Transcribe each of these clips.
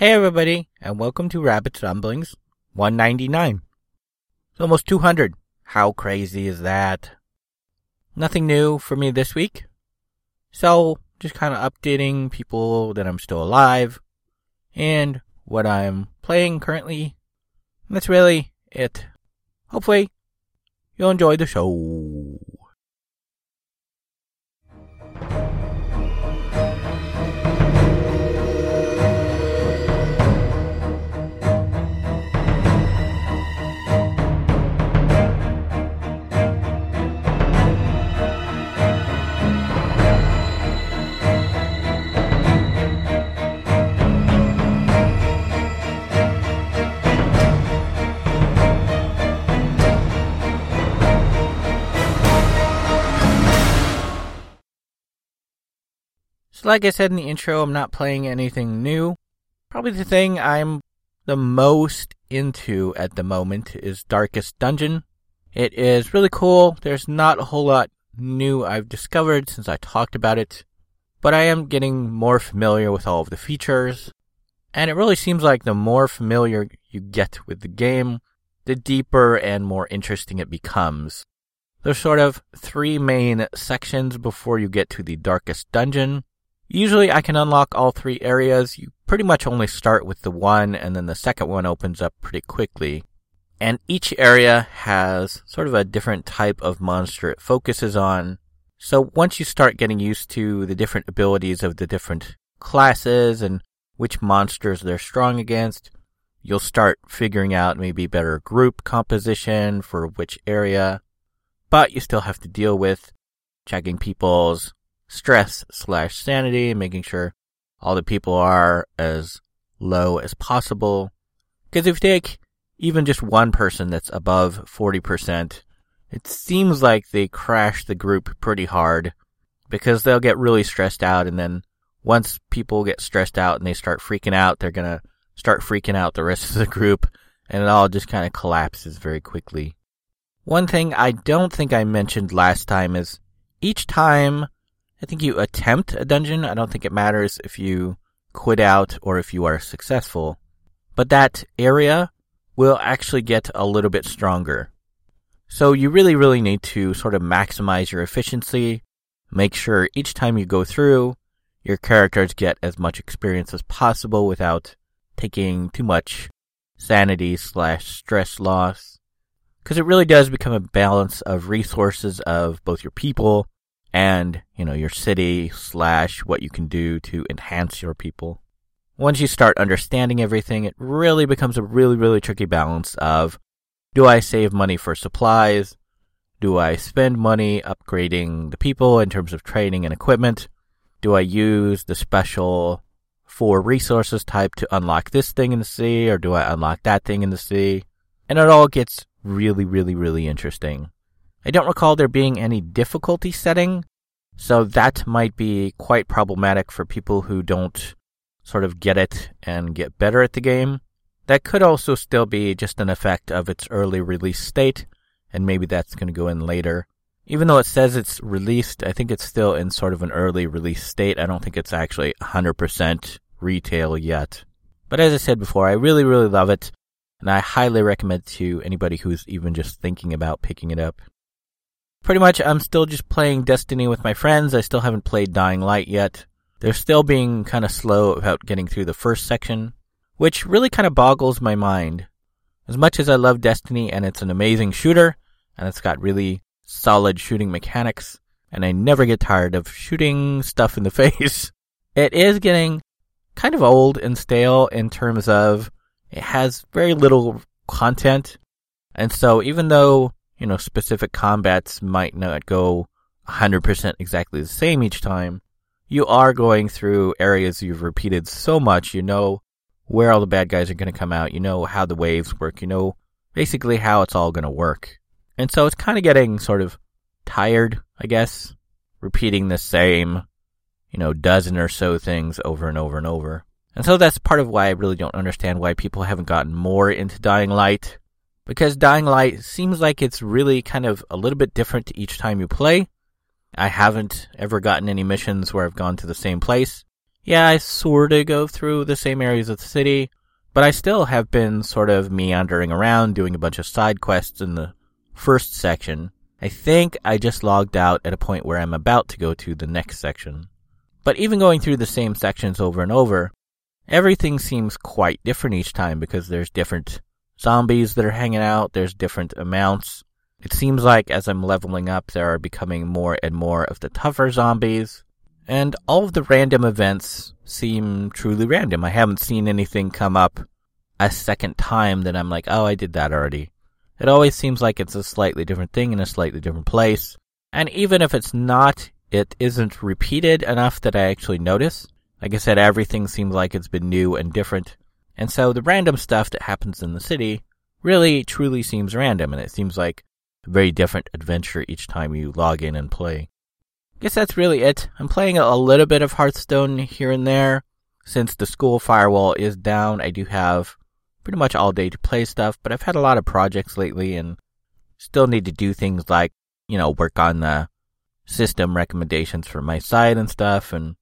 Hey everybody, and welcome to Rabbit's Ramblings 199. It's almost 200. How crazy is that? Nothing new for me this week. So, just kind of updating people that I'm still alive and what I'm playing currently. And that's really it. Hopefully, you'll enjoy the show. So, like I said in the intro, I'm not playing anything new. Probably the thing I'm the most into at the moment is Darkest Dungeon. It is really cool. There's not a whole lot new I've discovered since I talked about it, but I am getting more familiar with all of the features. And it really seems like the more familiar you get with the game, the deeper and more interesting it becomes. There's sort of three main sections before you get to the darkest dungeon. Usually I can unlock all three areas. You pretty much only start with the one and then the second one opens up pretty quickly. And each area has sort of a different type of monster it focuses on. So once you start getting used to the different abilities of the different classes and which monsters they're strong against, you'll start figuring out maybe better group composition for which area. But you still have to deal with checking people's stress slash sanity, making sure all the people are as low as possible. Because if you take even just one person that's above 40%, it seems like they crash the group pretty hard because they'll get really stressed out and then once people get stressed out and they start freaking out, they're gonna start freaking out the rest of the group and it all just kind of collapses very quickly. One thing I don't think I mentioned last time is each time I think you attempt a dungeon. I don't think it matters if you quit out or if you are successful. But that area will actually get a little bit stronger. So you really, really need to sort of maximize your efficiency. Make sure each time you go through, your characters get as much experience as possible without taking too much sanity slash stress loss. Because it really does become a balance of resources of both your people and, you know, your city slash what you can do to enhance your people. Once you start understanding everything, it really becomes a really, really tricky balance of do I save money for supplies? Do I spend money upgrading the people in terms of training and equipment? Do I use the special for resources type to unlock this thing in the sea or do I unlock that thing in the sea? And it all gets really, really, really interesting. I don't recall there being any difficulty setting, so that might be quite problematic for people who don't sort of get it and get better at the game. That could also still be just an effect of its early release state, and maybe that's going to go in later. Even though it says it's released, I think it's still in sort of an early release state. I don't think it's actually 100% retail yet. But as I said before, I really, really love it, and I highly recommend to anybody who's even just thinking about picking it up pretty much I'm still just playing Destiny with my friends. I still haven't played Dying Light yet. They're still being kind of slow about getting through the first section, which really kind of boggles my mind. As much as I love Destiny and it's an amazing shooter, and it's got really solid shooting mechanics, and I never get tired of shooting stuff in the face, it is getting kind of old and stale in terms of it has very little content. And so even though you know, specific combats might not go 100% exactly the same each time. You are going through areas you've repeated so much, you know where all the bad guys are going to come out, you know how the waves work, you know basically how it's all going to work. And so it's kind of getting sort of tired, I guess, repeating the same, you know, dozen or so things over and over and over. And so that's part of why I really don't understand why people haven't gotten more into Dying Light because Dying Light seems like it's really kind of a little bit different each time you play. I haven't ever gotten any missions where I've gone to the same place. yeah, I sort of go through the same areas of the city, but I still have been sort of meandering around doing a bunch of side quests in the first section. I think I just logged out at a point where I'm about to go to the next section. But even going through the same sections over and over, everything seems quite different each time because there's different zombies that are hanging out, there's different amounts. It seems like as I'm leveling up, there are becoming more and more of the tougher zombies. And all of the random events seem truly random. I haven't seen anything come up a second time that I'm like, oh, I did that already. It always seems like it's a slightly different thing in a slightly different place. And even if it's not, it isn't repeated enough that I actually notice. Like I said, everything seems like it's been new and different. And so the random stuff that happens in the city really truly seems random and it seems like a very different adventure each time you log in and play. Guess that's really it. I'm playing a little bit of Hearthstone here and there. Since the school firewall is down, I do have pretty much all day to play stuff, but I've had a lot of projects lately and still need to do things like, you know, work on the system recommendations for my site and stuff. And,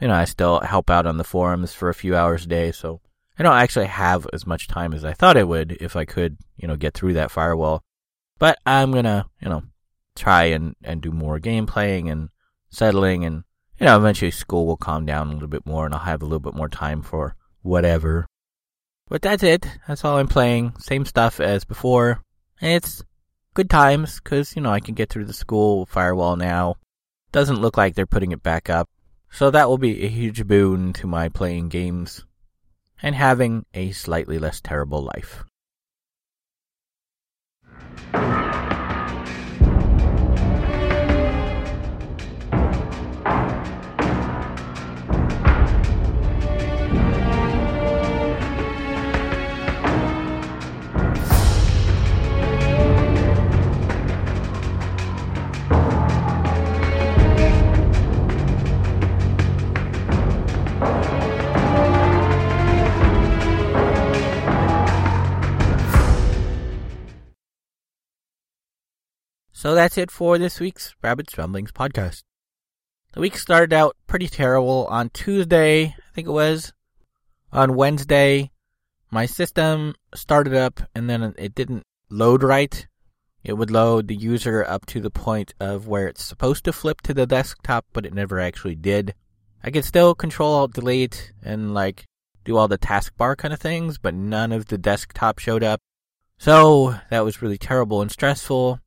you know, I still help out on the forums for a few hours a day. So I don't actually have as much time as I thought I would if I could, you know, get through that firewall. But I'm to, you know, try and, and do more game playing and settling. And, you know, eventually school will calm down a little bit more and I'll have a little bit more time for whatever. But that's it. That's all I'm playing. Same stuff as before. And it's good times because, you know, I can get through the school firewall now. Doesn't look like they're putting it back up. So that will be a huge boon to my playing games and having a slightly less terrible life. So that's it for this week's Rabbit's Ramblings podcast. The week started out pretty terrible on Tuesday, I think it was. On Wednesday, my system started up and then it didn't load right. It would load the user up to the point of where it's supposed to flip to the desktop, but it never actually did. I could still control alt delete and like do all the taskbar kind of things, but none of the desktop showed up. So that was really terrible and stressful.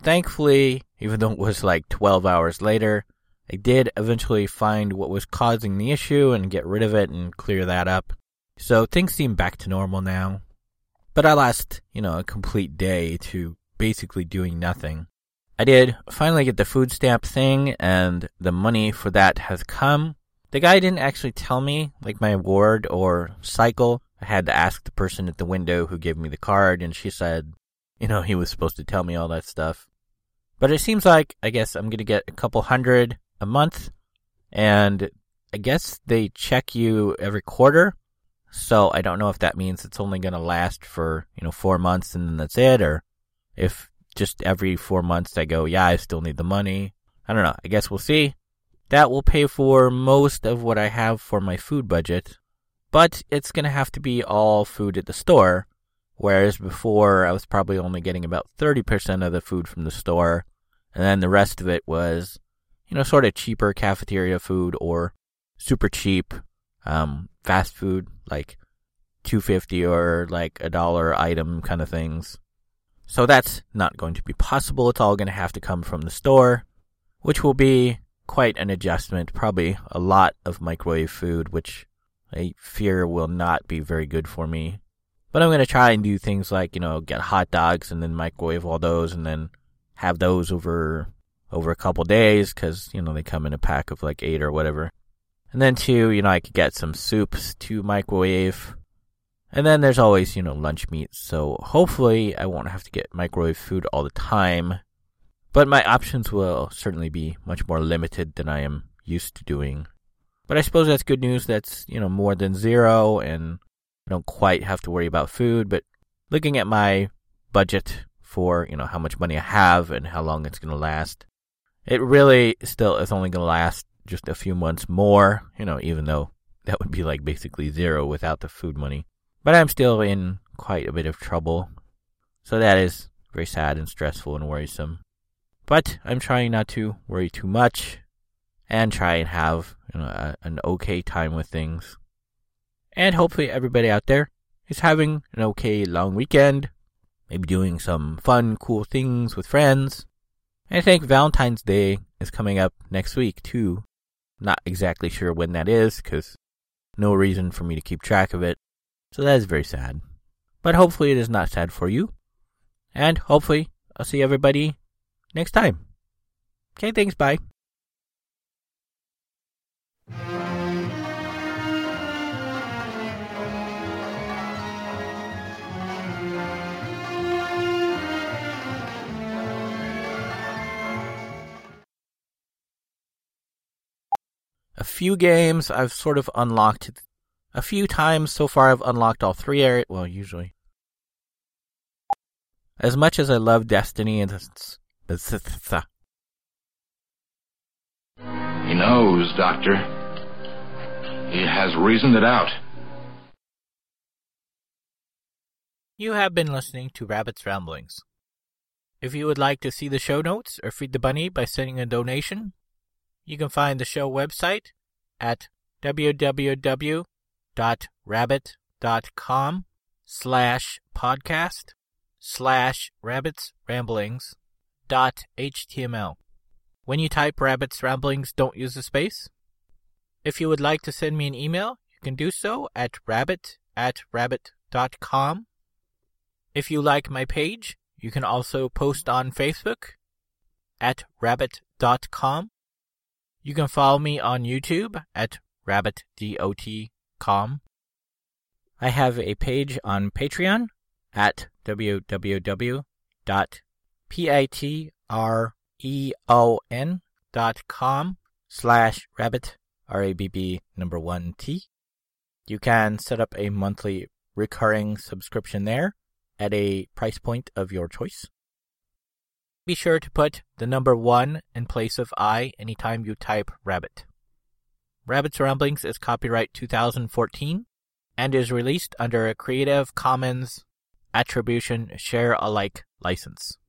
Thankfully, even though it was like 12 hours later, I did eventually find what was causing the issue and get rid of it and clear that up. So things seem back to normal now. But I lost, you know, a complete day to basically doing nothing. I did finally get the food stamp thing and the money for that has come. The guy didn't actually tell me, like my award or cycle. I had to ask the person at the window who gave me the card and she said, you know, he was supposed to tell me all that stuff. But it seems like, I guess I'm going to get a couple hundred a month. And I guess they check you every quarter. So I don't know if that means it's only going to last for, you know, four months and then that's it. Or if just every four months I go, yeah, I still need the money. I don't know. I guess we'll see. That will pay for most of what I have for my food budget. But it's going to have to be all food at the store Whereas before, I was probably only getting about 30% of the food from the store, and then the rest of it was, you know, sort of cheaper cafeteria food or super cheap um, fast food, like 250 or like a dollar item kind of things. So that's not going to be possible. It's all going to have to come from the store, which will be quite an adjustment. Probably a lot of microwave food, which I fear will not be very good for me but I'm going to try and do things like, you know, get hot dogs and then microwave all those and then have those over over a couple days cuz, you know, they come in a pack of like 8 or whatever. And then two, you know, I could get some soups to microwave. And then there's always, you know, lunch meat. So hopefully I won't have to get microwave food all the time. But my options will certainly be much more limited than I am used to doing. But I suppose that's good news. That's, you know, more than zero and I don't quite have to worry about food, but looking at my budget for, you know, how much money I have and how long it's going to last, it really still is only going to last just a few months more, you know, even though that would be like basically zero without the food money. But I'm still in quite a bit of trouble. So that is very sad and stressful and worrisome. But I'm trying not to worry too much and try and have you know, a, an okay time with things. And hopefully everybody out there is having an okay long weekend, maybe doing some fun, cool things with friends. And I think Valentine's Day is coming up next week too. Not exactly sure when that is because no reason for me to keep track of it. So that is very sad. But hopefully it is not sad for you. And hopefully I'll see everybody next time. Okay, thanks, bye. Few games I've sort of unlocked a few times so far. I've unlocked all three areas. Well, usually. As much as I love Destiny and he knows, Doctor. He has reasoned it out. You have been listening to Rabbit's Ramblings. If you would like to see the show notes or feed the bunny by sending a donation, you can find the show website at www.rabbit.com slash podcast slash rabbits ramblings dot html. When you type rabbits ramblings, don't use a space. If you would like to send me an email, you can do so at rabbit at rabbit.com. If you like my page, you can also post on Facebook at rabbit.com you can follow me on YouTube at rabbitdot.com. I have a page on Patreon at www.patreon.com slash rabbit, R-A-B-B number one T. You can set up a monthly recurring subscription there at a price point of your choice. Be sure to put the number 1 in place of I anytime you type rabbit. Rabbit's Ramblings is copyright 2014 and is released under a Creative Commons Attribution Share Alike license.